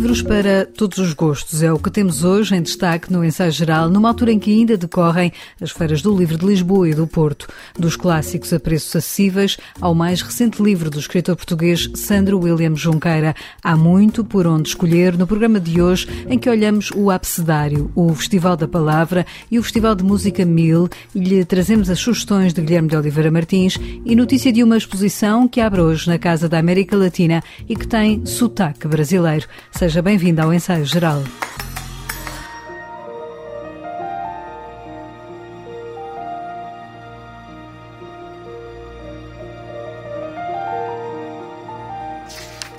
Livros para todos os gostos é o que temos hoje em destaque no ensaio geral, numa altura em que ainda decorrem as feiras do livro de Lisboa e do Porto, dos clássicos a preços acessíveis ao mais recente livro do escritor português Sandro William Junqueira. Há muito por onde escolher no programa de hoje, em que olhamos o Abcedário, o Festival da Palavra e o Festival de Música Mil e lhe trazemos as sugestões de Guilherme de Oliveira Martins e notícia de uma exposição que abre hoje na Casa da América Latina e que tem sotaque brasileiro. Seja bem-vindo ao Ensaio Geral.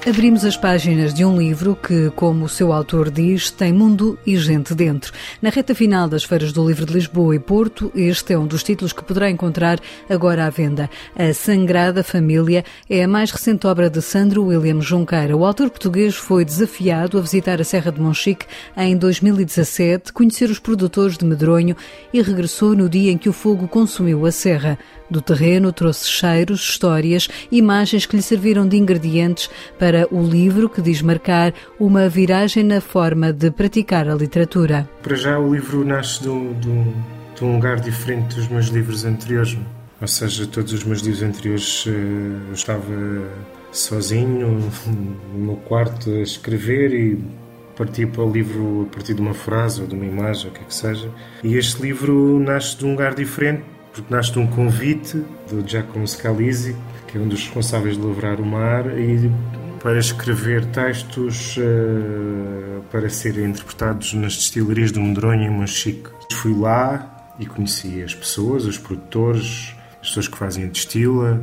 Abrimos as páginas de um livro que, como o seu autor diz, tem mundo e gente dentro. Na reta final das feiras do livro de Lisboa e Porto, este é um dos títulos que poderá encontrar agora à venda. A Sangrada Família é a mais recente obra de Sandro William Junqueira. O autor português foi desafiado a visitar a Serra de Monchique em 2017, conhecer os produtores de medronho e regressou no dia em que o fogo consumiu a serra. Do terreno trouxe cheiros, histórias, imagens que lhe serviram de ingredientes para o livro que diz marcar uma viragem na forma de praticar a literatura. Para já, o livro nasce de um, de um, de um lugar diferente dos meus livros anteriores. Ou seja, todos os meus livros anteriores eh, eu estava sozinho no meu quarto a escrever e partia para o livro a partir de uma frase ou de uma imagem, o que é que seja. E este livro nasce de um lugar diferente porque nasce de um convite do Giacomo Scalisi, que é um dos responsáveis de lavrar o mar, e para escrever textos uh, para serem interpretados nas destilarias do Medronho em Monchique. Fui lá e conheci as pessoas, os produtores, as pessoas que fazem a destila,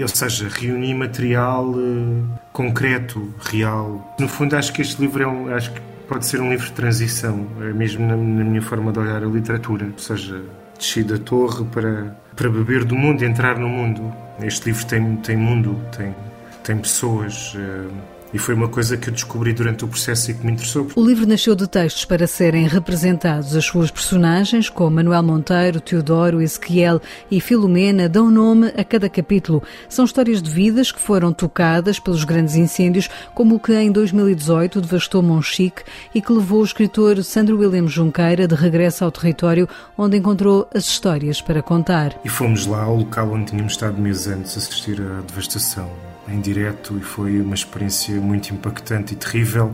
ou seja, reuni material uh, concreto, real. No fundo, acho que este livro é um, acho que pode ser um livro de transição, é mesmo na, na minha forma de olhar a literatura, ou seja, desci da torre para, para beber do mundo, entrar no mundo. Este livro tem, tem mundo, tem, tem pessoas. Uh, e foi uma coisa que eu descobri durante o processo e que me interessou. O livro nasceu de textos para serem representados. As suas personagens, como Manuel Monteiro, Teodoro, Ezequiel e Filomena, dão nome a cada capítulo. São histórias de vidas que foram tocadas pelos grandes incêndios, como o que em 2018 devastou Monchique e que levou o escritor Sandro William Junqueira de regresso ao território onde encontrou as histórias para contar. E fomos lá ao local onde tínhamos estado meses antes a assistir à devastação em direto e foi uma experiência muito impactante e terrível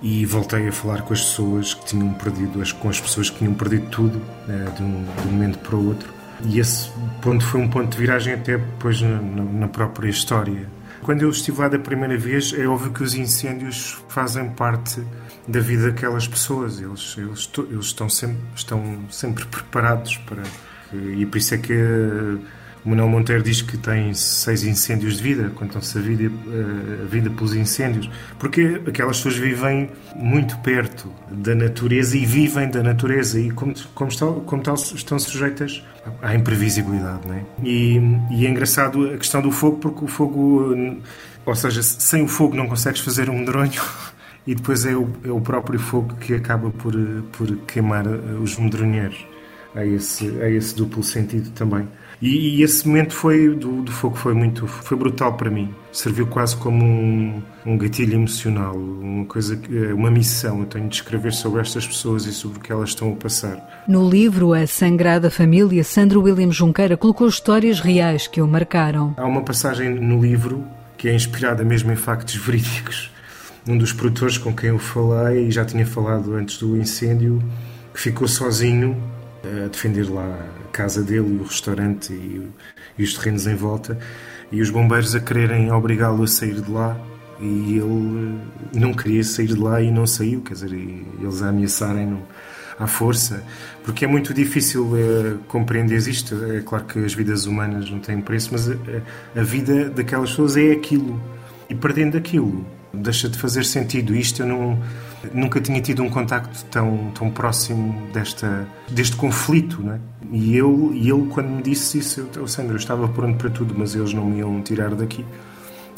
e voltei a falar com as pessoas que tinham perdido, com as pessoas que tinham perdido tudo né, de, um, de, um, momento para o outro e esse ponto foi um ponto de viragem até depois na, na própria história. Quando eu estive lá da primeira vez, é óbvio que os incêndios fazem parte da vida daquelas pessoas. Eles, eles, eles estão, sempre, estão sempre preparados para. E por isso é que o Manuel Monteiro diz que tem seis incêndios de vida, contam-se a vida, eh, a vida pelos incêndios, porque aquelas pessoas vivem muito perto da natureza e vivem da natureza e como, como, estão, como tal estão sujeitas à imprevisibilidade. Não é? e, e é engraçado a questão do fogo, porque o fogo, ou seja, sem o fogo não consegues fazer um medronho e depois é o, é o próprio fogo que acaba por, por queimar eh, os medronheiros. Há esse, há esse duplo sentido também. E, e, esse momento foi do, do fogo foi muito foi brutal para mim. Serviu quase como um, um gatilho emocional, uma coisa, uma missão. Eu tenho de escrever sobre estas pessoas e sobre o que elas estão a passar. No livro A Sangrada Família, Sandro William Junqueira colocou histórias reais que o marcaram. Há uma passagem no livro que é inspirada mesmo em factos verídicos. Um dos produtores com quem eu falei e já tinha falado antes do incêndio, que ficou sozinho a defender lá a casa dele e o restaurante e, e os terrenos em volta e os bombeiros a quererem obrigá-lo a sair de lá e ele não queria sair de lá e não saiu, quer dizer, eles a ameaçarem-no à força, porque é muito difícil é, compreender isto. É claro que as vidas humanas não têm preço, mas a, a vida daquelas pessoas é aquilo. E perdendo aquilo, deixa de fazer sentido. Isto eu não Nunca tinha tido um contacto tão, tão próximo desta, deste conflito, não é? E, eu, e ele, quando me disse isso, eu, oh, Sandro, eu estava pronto para tudo, mas eles não me iam tirar daqui.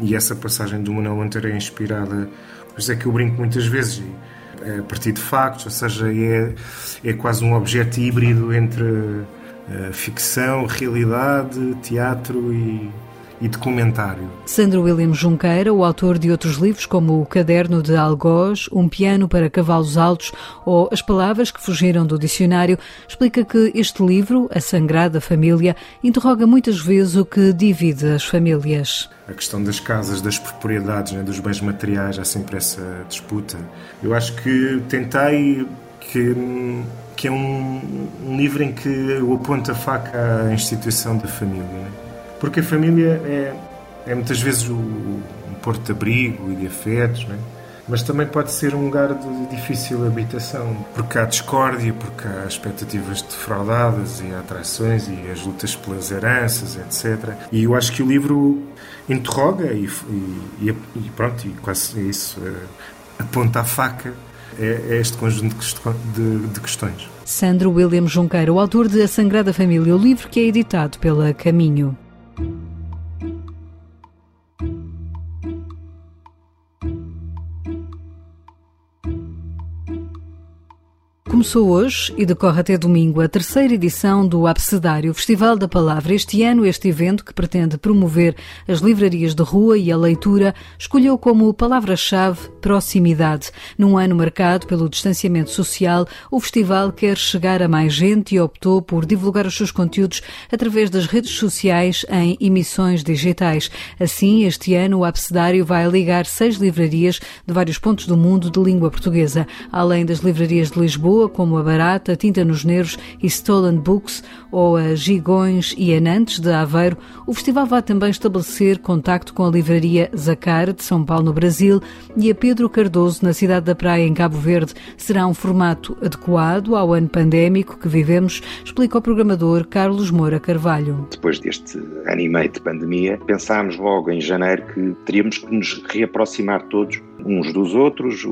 E essa passagem do Manuel Monteiro é inspirada, pois é que eu brinco muitas vezes, é a partir de factos, ou seja, é, é quase um objeto híbrido entre uh, ficção, realidade, teatro e, e documentário. Sandro William Junqueira, o autor de outros livros como O Caderno de Algoz, Um Piano para Cavalos Altos ou As Palavras que Fugiram do Dicionário, explica que este livro, A Sangrada Família, interroga muitas vezes o que divide as famílias. A questão das casas, das propriedades, né, dos bens materiais, há sempre essa disputa. Eu acho que tentei que que é um, um, livro em que eu aponto a faca à instituição da família. Porque a família é, é muitas vezes o, um porto de abrigo e de afetos, né? mas também pode ser um lugar de difícil habitação, porque há discórdia, porque há expectativas defraudadas e há atrações e as lutas pelas heranças, etc. E eu acho que o livro interroga e, e, e pronto, e quase isso, eh, aponta a faca é, é este conjunto de, questões. Sandro William Junqueira, o autor de A Sangrada Família, o livro que é editado pela Caminho. Começou hoje e decorre até domingo a terceira edição do Abcedário, Festival da Palavra. Este ano, este evento, que pretende promover as livrarias de rua e a leitura, escolheu como palavra-chave proximidade. Num ano marcado pelo distanciamento social, o festival quer chegar a mais gente e optou por divulgar os seus conteúdos através das redes sociais em emissões digitais. Assim, este ano, o Abcedário vai ligar seis livrarias de vários pontos do mundo de língua portuguesa, além das livrarias de Lisboa Lisboa, como a Barata, Tinta nos Nervos e Stolen Books, ou a Gigões e Anantes de Aveiro, o festival vai também estabelecer contacto com a livraria Zacar, de São Paulo, no Brasil, e a Pedro Cardoso, na cidade da Praia, em Cabo Verde. Será um formato adequado ao ano pandémico que vivemos, explica o programador Carlos Moura Carvalho. Depois deste ano e meio de pandemia, pensámos logo em janeiro que teríamos que nos reaproximar todos uns dos outros,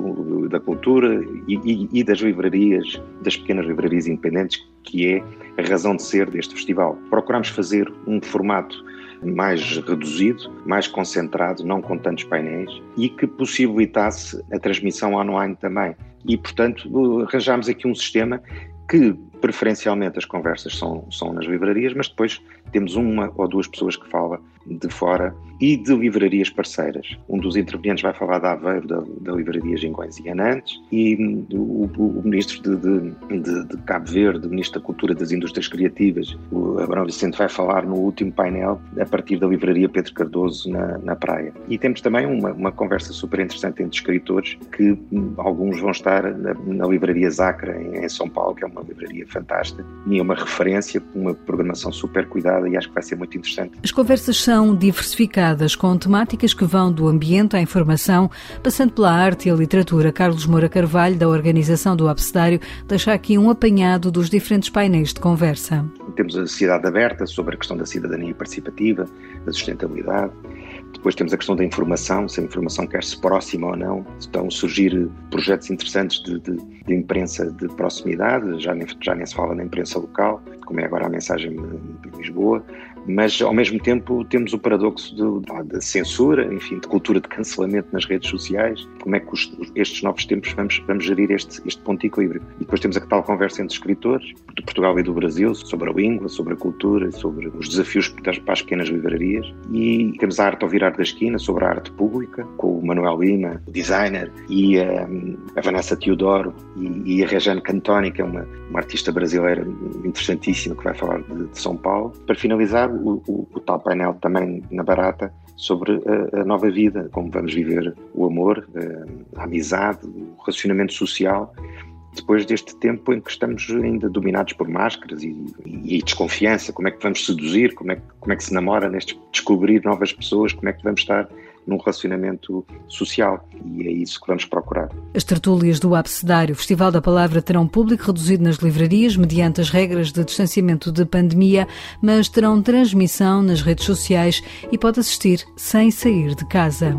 da cultura e, e, e das livrarias, das pequenas livrarias independentes, que é a razão de ser deste festival. Procuramos fazer um formato mais reduzido, mais concentrado, não com tantos painéis e que possibilitasse a transmissão online também. E, portanto, arranjámos aqui um sistema que preferencialmente as conversas são, são nas livrarias, mas depois temos uma ou duas pessoas que falam de fora e de livrarias parceiras. Um dos intervenientes vai falar da Aveiro, da, da livraria Gingões e Anantes, e o, o, ministro de, de, de, de, Cabo Verde, o ministro da Cultura das Indústrias Criativas, o Abrão Vicente, vai falar no último painel a partir da livraria Pedro Cardoso na, na praia. E temos também uma, uma conversa super interessante entre escritores, que alguns vão estar na, na livraria Zacra, em, em São Paulo, que é uma livraria fantástica, e é uma referência, uma programação super cuidada e acho que vai ser muito interessante. As conversas são diversificadas, com temáticas que vão do ambiente à informação, passando pela arte e a literatura. Carlos Moura Carvalho, da organização do Abcedário, deixa aqui um apanhado dos diferentes painéis de conversa. Temos a sociedade aberta sobre a questão da cidadania participativa, da sustentabilidade, depois temos a questão da informação, se a informação quer-se próxima ou não. Estão a surgir projetos interessantes de, de, de, imprensa de proximidade, já nem, já nem se fala na imprensa local, como é agora a mensagem de Lisboa, mas ao mesmo tempo temos o paradoxo da censura, enfim, de cultura de cancelamento nas redes sociais. Como é que os, estes novos tempos vamos, vamos gerir este, este ponto de equilíbrio? E depois temos a tal conversa entre escritores de Portugal e do Brasil sobre a língua, sobre a cultura, sobre os desafios para as pequenas livrarias. E temos a arte ao virar da esquina sobre a arte pública, com o Manuel Lima, o designer, e a Vanessa Teodoro e, e, a Rejane Cantoni, que é uma, uma artista brasileira interessantíssima que vai falar de, de São Paulo. Para finalizar, o, o, tal painel também na Barata sobre a, a, nova vida, como vamos viver o amor, a, a amizade, o relacionamento social depois deste tempo em que estamos ainda dominados por máscaras e, e, e, desconfiança, como é que vamos seduzir, como é, como é que se namora, neste, descobrir novas pessoas, como é que vamos estar num relacionamento social e é isso que vamos procurar. As tertúlias do Abcedário Festival da Palavra terão público reduzido nas livrarias mediante as regras de distanciamento de pandemia, mas terão transmissão nas redes sociais e pode assistir sem sair de casa.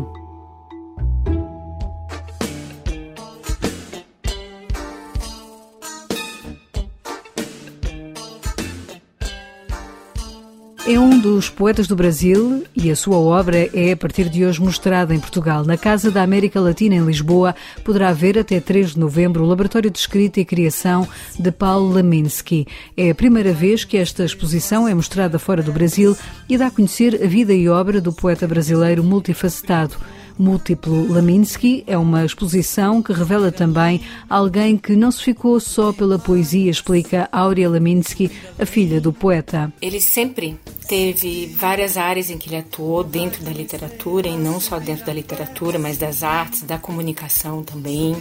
É um dos poetas do Brasil e a sua obra é a partir de hoje mostrada em Portugal. Na Casa da América Latina, em Lisboa, poderá ver até 3 de novembro o Laboratório de Escrita e Criação de Paulo Laminsky. É a primeira vez que esta exposição é mostrada fora do Brasil e dá a conhecer a vida e obra do poeta brasileiro multifacetado. Múltiplo Laminsky é uma exposição que revela também alguém que não se ficou só pela poesia, explica Áurea Laminsky, a filha do poeta. Ele sempre teve várias áreas em que ele atuou dentro da literatura, e não só dentro da literatura, mas das artes, da comunicação também.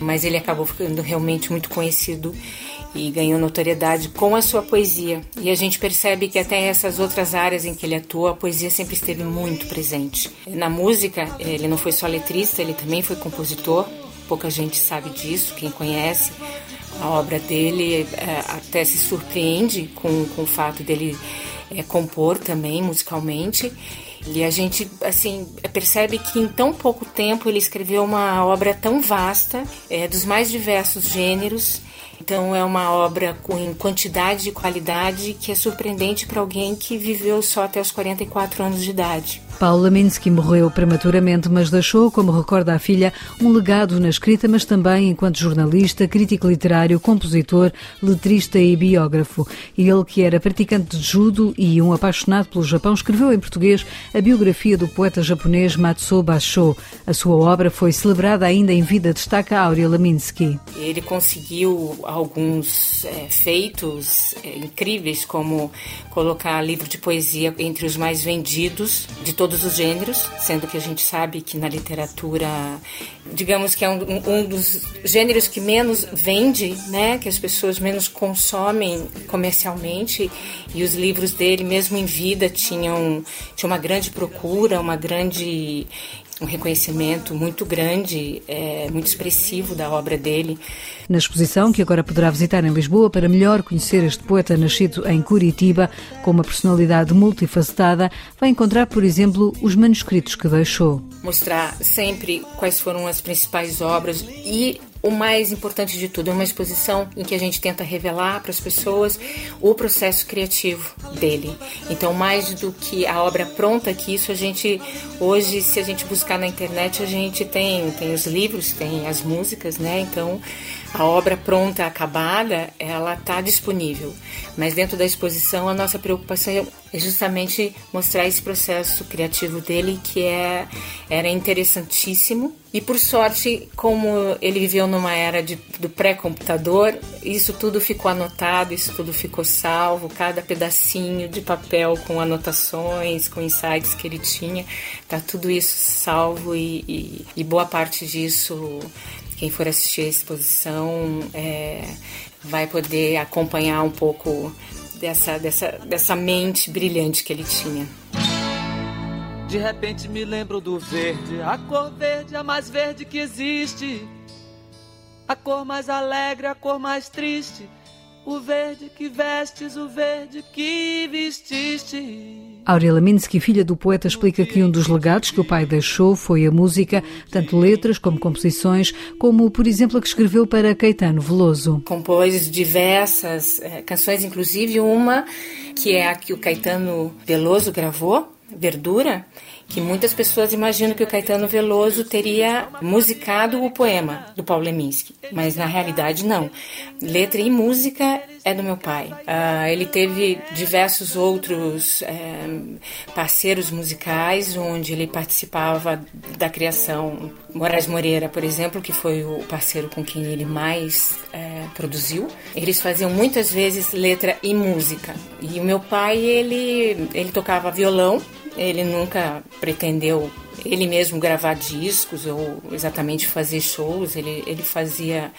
Mas ele acabou ficando realmente muito conhecido e ganhou notoriedade com a sua poesia. E a gente percebe que até essas outras áreas em que ele atua, a poesia sempre esteve muito presente. Na música, ele não foi só letrista, ele também foi compositor. Pouca gente sabe disso, quem conhece a obra dele é, até se surpreende com, com o fato dele é, compor também musicalmente. E a gente, assim, percebe que em tão pouco tempo ele escreveu uma obra tão vasta, é, dos mais diversos gêneros, então é uma obra com quantidade e qualidade que é surpreendente para alguém que viveu só até os 44 anos de idade. Paula Minsky morreu prematuramente, mas deixou, como recorda a filha, um legado na escrita, mas também enquanto jornalista, crítico literário, compositor, letrista e biógrafo. Ele, que era praticante de judo e um apaixonado pelo Japão, escreveu em português a biografia do poeta japonês Matsuo Basho. A sua obra foi celebrada ainda em vida, destaca Áurea Laminsky. Ele conseguiu alguns é, feitos é, incríveis, como colocar livro de poesia entre os mais vendidos de todo todos os gêneros, sendo que a gente sabe que na literatura, digamos que é um, um dos gêneros que menos vende, né, que as pessoas menos consomem comercialmente, e os livros dele, mesmo em vida, tinham, tinham uma grande procura, uma grande um reconhecimento muito grande, é, muito expressivo da obra dele. Na exposição, que agora poderá visitar em Lisboa para melhor conhecer este poeta nascido em Curitiba, com uma personalidade multifacetada, vai encontrar, por exemplo, os manuscritos que deixou. Mostrar sempre quais foram as principais obras e o mais importante de tudo é uma exposição em que a gente tenta revelar para as pessoas o processo criativo dele. Então, mais do que a obra pronta, que isso a gente hoje, se a gente buscar na internet, a gente tem tem os livros, tem as músicas, né? Então, a obra pronta, acabada, ela está disponível. Mas dentro da exposição, a nossa preocupação é justamente mostrar esse processo criativo dele, que é, era interessantíssimo. E por sorte, como ele viveu numa era de, do pré-computador, isso tudo ficou anotado, isso tudo ficou salvo, cada pedacinho de papel com anotações, com insights que ele tinha, tá tudo isso salvo e, e, e boa parte disso quem for assistir a exposição é, vai poder acompanhar um pouco dessa, dessa, dessa mente brilhante que ele tinha. De repente me lembro do verde, a cor verde, a mais verde que existe. A cor mais alegre, a cor mais triste. O verde que vestes, o verde que vestiste. Aurélia Minsky, filha do poeta, explica que um dos legados que o pai deixou foi a música, tanto letras como composições, como, por exemplo, a que escreveu para Caetano Veloso. Compôs diversas é, canções, inclusive uma que é a que o Caetano Veloso gravou, Verdura, que muitas pessoas imaginam que o Caetano Veloso teria musicado o poema do Paulo Leminski, mas na realidade não. Letra e música é do meu pai. Uh, ele teve diversos outros é, parceiros musicais onde ele participava da criação. Moraes Moreira, por exemplo, que foi o parceiro com quem ele mais é, produziu. Eles faziam muitas vezes letra e música. E o meu pai, ele, ele tocava violão ele nunca pretendeu ele mesmo gravar discos ou exatamente fazer shows. Ele, ele fazia,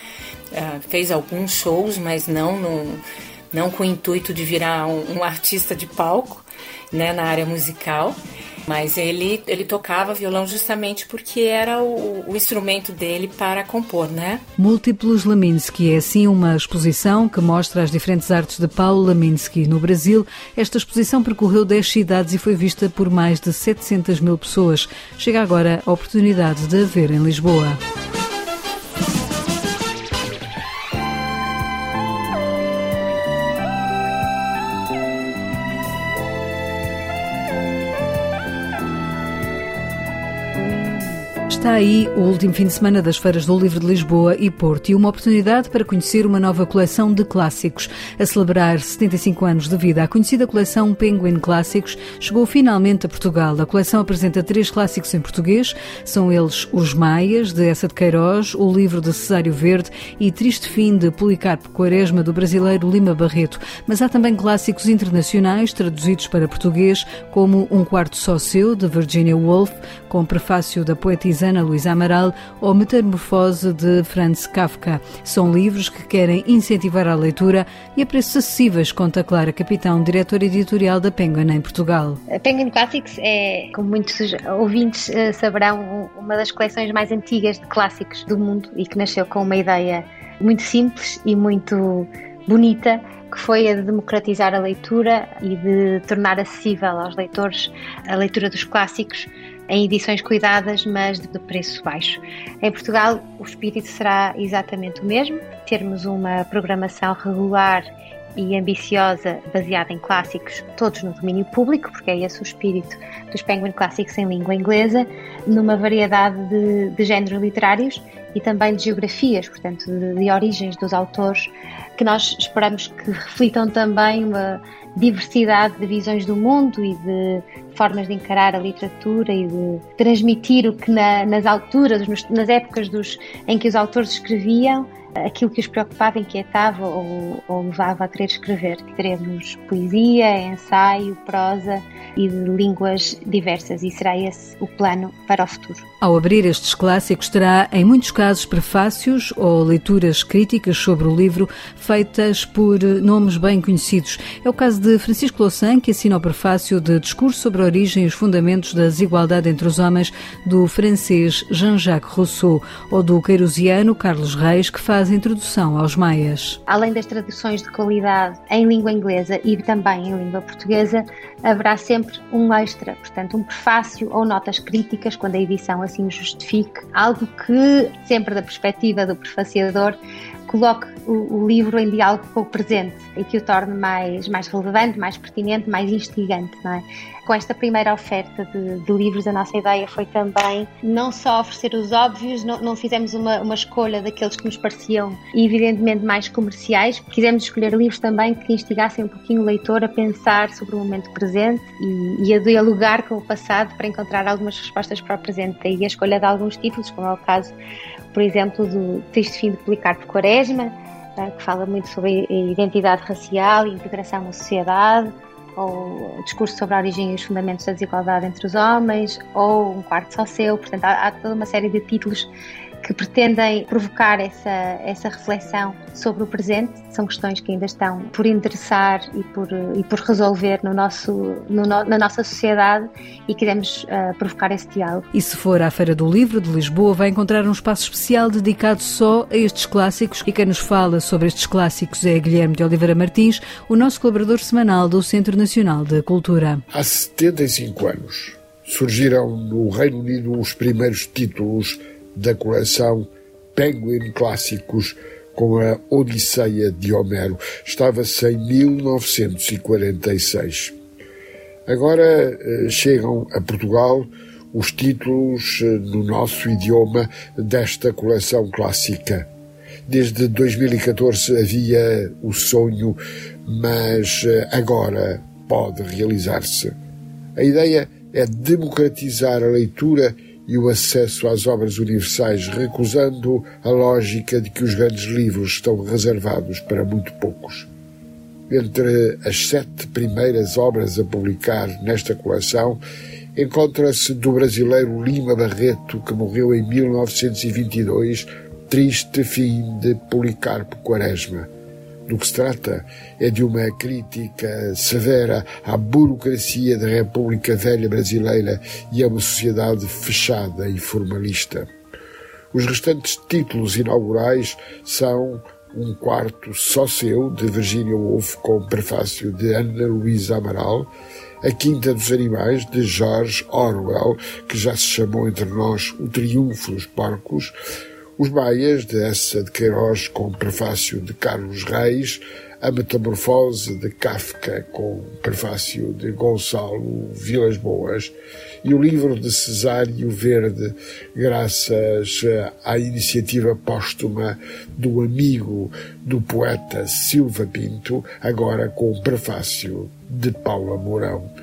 uh, fez alguns shows, mas não, no, não com o intuito de virar um, um artista de palco né, na área musical. Mas ele, ele tocava violão justamente porque era o, o instrumento dele para compor, né? Múltiplos Laminsky é assim uma exposição que mostra as diferentes artes de Paulo Laminsky no Brasil. Esta exposição percorreu 10 cidades e foi vista por mais de 700 mil pessoas. Chega agora a oportunidade de a ver em Lisboa. Está aí o último fim de semana das feiras do Livro de Lisboa e Porto e uma oportunidade para conhecer uma nova coleção de clássicos. A celebrar 75 anos de vida, a conhecida coleção Penguin Clássicos chegou finalmente a Portugal. A coleção apresenta três clássicos em português, são eles Os Maias, de Essa de Queiroz, o livro de Cesário Verde e Triste Fim de Policarpo Quaresma, do brasileiro Lima Barreto. Mas há também clássicos internacionais traduzidos para português, como Um Quarto Só Seu, de Virginia Woolf, com prefácio da poetisana Luísa Amaral, ou Metamorfose de Franz Kafka. São livros que querem incentivar a leitura e a preços acessíveis, conta Clara Capitão, diretora editorial da Penguin em Portugal. A Penguin Classics é, como muitos ouvintes eh, saberão, uma das coleções mais antigas de clássicos do mundo e que nasceu com uma ideia muito simples e muito bonita que foi a de democratizar a leitura e de tornar acessível aos leitores a leitura dos clássicos em edições cuidadas, mas de preço baixo. Em Portugal, o espírito será exatamente o mesmo: termos uma programação regular e ambiciosa, baseada em clássicos, todos no domínio público, porque é esse o espírito dos Penguin Classics em língua inglesa, numa variedade de, de géneros literários e também de geografias, portanto, de, de origens dos autores, que nós esperamos que reflitam também uma diversidade de visões do mundo e de formas de encarar a literatura e de transmitir o que na, nas alturas, nas épocas dos, em que os autores escreviam, aquilo que os preocupava, inquietava ou, ou levava a querer escrever. Teremos poesia, ensaio, prosa e de línguas diversas e será esse o plano para o futuro. Ao abrir estes clássicos terá, em muitos casos, prefácios ou leituras críticas sobre o livro feitas por nomes bem conhecidos. É o caso de Francisco Louçã, que assina o prefácio de Discurso sobre a origem e os fundamentos da desigualdade entre os homens, do francês Jean-Jacques Rousseau, ou do queirusiano Carlos Reis, que faz a introdução aos maias. Além das traduções de qualidade em língua inglesa e também em língua portuguesa, haverá sempre um extra, portanto, um prefácio ou notas críticas, quando a edição assim justifique, algo que, sempre da perspectiva do prefaciador, coloque o, o, livro em diálogo com o presente e que o torne mais, mais relevante, mais pertinente, mais instigante. Não é? Com esta primeira oferta de, de, livros, a nossa ideia foi também não só oferecer os óbvios, não, não fizemos uma, uma, escolha daqueles que nos pareciam evidentemente mais comerciais, quisemos escolher livros também que instigassem um pouquinho o leitor a pensar sobre o momento presente e, e a dialogar com o passado para encontrar algumas respostas para o presente. Daí a escolha de alguns títulos, como é o caso por exemplo, do Triste Fim de Policarpo Quaresma, eh, que fala muito sobre identidade racial e integração na sociedade, ou o discurso sobre a origem e os fundamentos da desigualdade entre os homens, ou um quarto só seu. Portanto, há toda uma série de títulos que pretendem provocar essa, essa reflexão sobre o presente. São questões que ainda estão por interessar e por, e por resolver no nosso, no, na nossa sociedade e queremos uh, provocar esse diálogo. E se for à Feira do Livro de Lisboa, vai encontrar um espaço especial dedicado só a estes clássicos. E quem nos fala sobre estes clássicos é Guilherme de Oliveira Martins, o nosso colaborador semanal do Centro Nacional da Cultura. Há 75 anos surgiram no Reino Unido os primeiros títulos da coleção Penguin Clássicos com a Odisseia de Homero. Estava-se em 1946. Agora eh, chegam a Portugal os títulos eh, no nosso idioma desta coleção clássica. Desde 2014 havia o sonho, mas eh, agora pode realizar-se. A ideia é democratizar a leitura e o acesso às obras universais, recusando a lógica de que os grandes livros estão reservados para muito poucos. Entre as sete primeiras obras a publicar nesta coleção, encontra-se do brasileiro Lima Barreto, que morreu em 1922, Triste Fim de Policarpo Quaresma do que se trata é de uma crítica severa à burocracia da República Velha Brasileira e a uma sociedade fechada e formalista. Os restantes títulos inaugurais são Um Quarto Só Seu, de Virginia Woolf, com prefácio de Ana Luísa Amaral, A Quinta dos Animais, de George Orwell, que já se chamou entre nós O Triunfo dos Porcos, os Maias, de Essa de Queiroz, com prefácio de Carlos Reis, A Metamorfose de Kafka, com prefácio de Gonçalo Vilas Boas, e o livro de Cesário Verde, graças à iniciativa póstuma do amigo do poeta Silva Pinto, agora com prefácio de Paula Mourão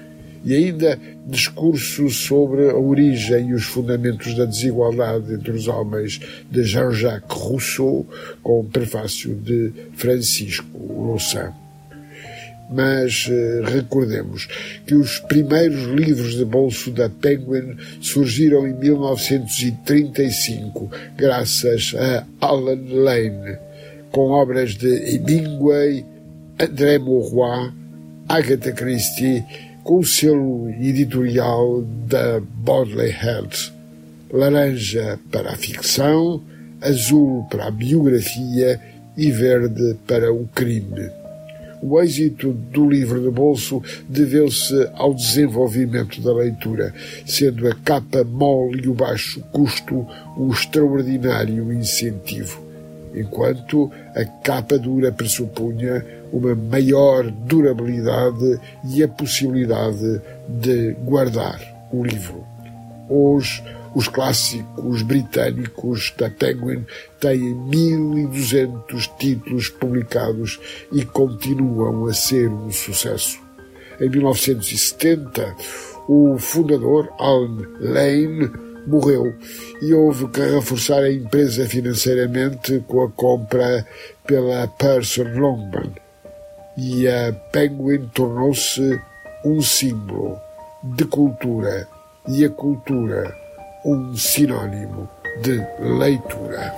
e ainda discurso sobre a origem e os fundamentos da desigualdade entre os homens de Jean-Jacques Rousseau, com o prefácio de Francisco Louçã. Mas eh, recordemos que os primeiros livros de bolso da Penguin surgiram em 1935, graças a Alan Lane, com obras de Hemingway, André Mauroy, Agatha Christie com o selo editorial da Bodley Health. Laranja para a ficção, azul para a biografia e verde para o crime. O êxito do livro de bolso deveu-se ao desenvolvimento da leitura, sendo a capa mole e o baixo custo um extraordinário incentivo, enquanto a capa dura pressupunha uma maior durabilidade e a possibilidade de guardar o livro. Hoje, os clássicos britânicos da Penguin têm 1200 títulos publicados e continuam a ser um sucesso. Em 1970, o fundador, Alan Lane, morreu e houve que reforçar a empresa financeiramente com a compra pela Person Longman e a Penguin tornou-se um símbolo de cultura e a cultura um sinônimo de leitura.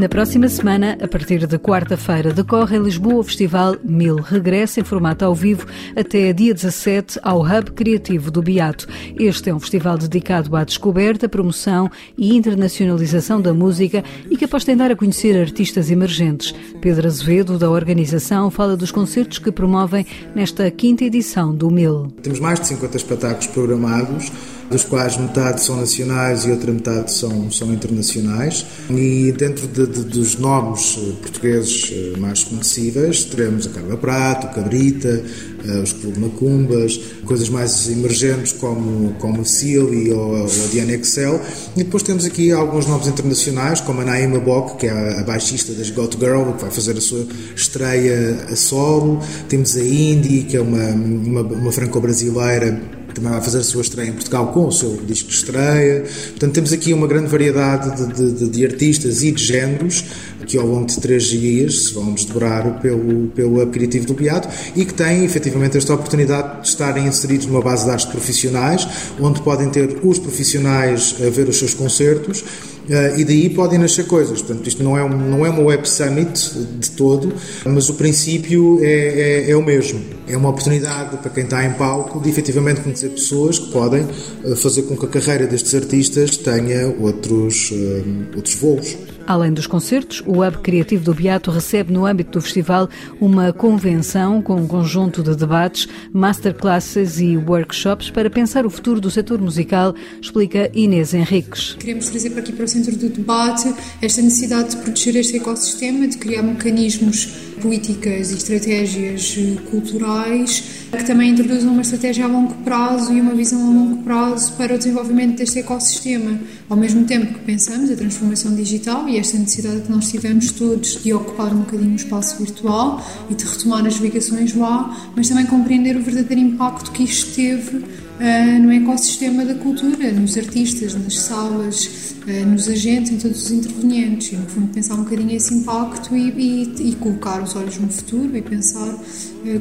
Na próxima semana, a partir de quarta-feira, decorre em Lisboa o Festival Mil. Regressa em formato ao vivo até dia 17 ao Hub Criativo do Beato. Este é um festival dedicado à descoberta, promoção e internacionalização da música e que aposta em dar a conhecer artistas emergentes. Pedro Azevedo, da organização, fala dos concertos que promovem nesta quinta edição do Mil. Temos mais de 50 espetáculos programados dos quais metade são nacionais e outra metade são, são internacionais. E dentro de, de, dos nomes eh, portugueses eh, mais conhecíveis, teremos a Carla Prato, Cabrita, os Clube Macumbas, coisas mais emergentes como, como Silly ou, ou a Diana Excel. E depois temos aqui alguns nomes internacionais, como a Naima Bock, que é a baixista das Got Girl, que vai fazer a sua estreia a solo. Temos a Indy, que é uma, uma, uma franco-brasileira também vai fazer a sua estreia em Portugal com o seu disco de estreia. Portanto, temos aqui uma grande variedade de, de, de artistas e de géneros que ao longo de três dias vão desdobrar pelo, pelo Criativo do Beato e que têm efetivamente esta oportunidade de estarem inseridos numa base de dados profissionais, onde podem ter os profissionais a ver os seus concertos Uh, e daí podem nascer coisas. Portanto, isto não é, um, não é uma Web Summit de todo, mas o princípio é, é, é, o mesmo. É uma oportunidade para quem está em palco de efetivamente conhecer pessoas que podem uh, fazer com que a carreira destes artistas tenha outros, uh, outros voos. Além dos concertos, o Hub Criativo do Beato recebe no âmbito do festival uma convenção com um conjunto de debates, masterclasses e workshops para pensar o futuro do setor musical, explica Inês Henriques. Queremos trazer para aqui para o centro do debate esta necessidade de proteger este ecossistema, de criar mecanismos políticas e estratégias eh, culturais que também introduzam uma estratégia a longo prazo e uma visão a longo prazo para o desenvolvimento deste ecossistema. Ao mesmo tempo que pensamos a transformação digital e esta necessidade que nós tivemos todos de ocupar um bocadinho o espaço virtual e de retomar as ligações lá, mas também compreender o verdadeiro impacto que isto teve uh, no ecossistema da cultura, nos artistas, nas salas, eh, nos agentes, em todos os intervenientes, e no fundo pensar um bocadinho esse impacto e, e, e colocar os olhos no futuro e pensar eh,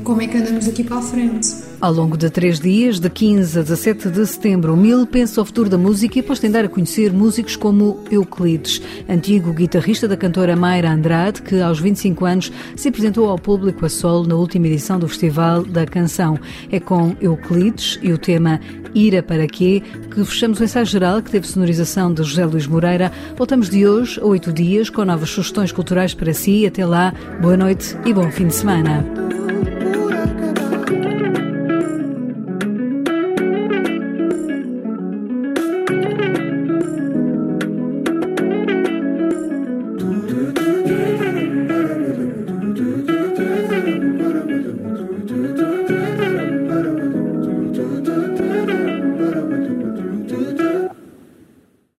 como é que andamos daqui para a frente. Ao longo de três dias, de 15 a 17 de setembro, o MIL pensa o futuro da música e após tentar a conhecer músicos como Euclides, antigo guitarrista da cantora Mayra Andrade, que aos 25 anos se apresentou ao público a solo na última edição do Festival da Canção. É com Euclides e o tema Ira para quê que fechamos o ensaio geral que teve sonorização de José Luís Moreira. Voltamos de hoje a oito dias com novas sugestões culturais para si. Até lá, boa noite e bom fim de semana.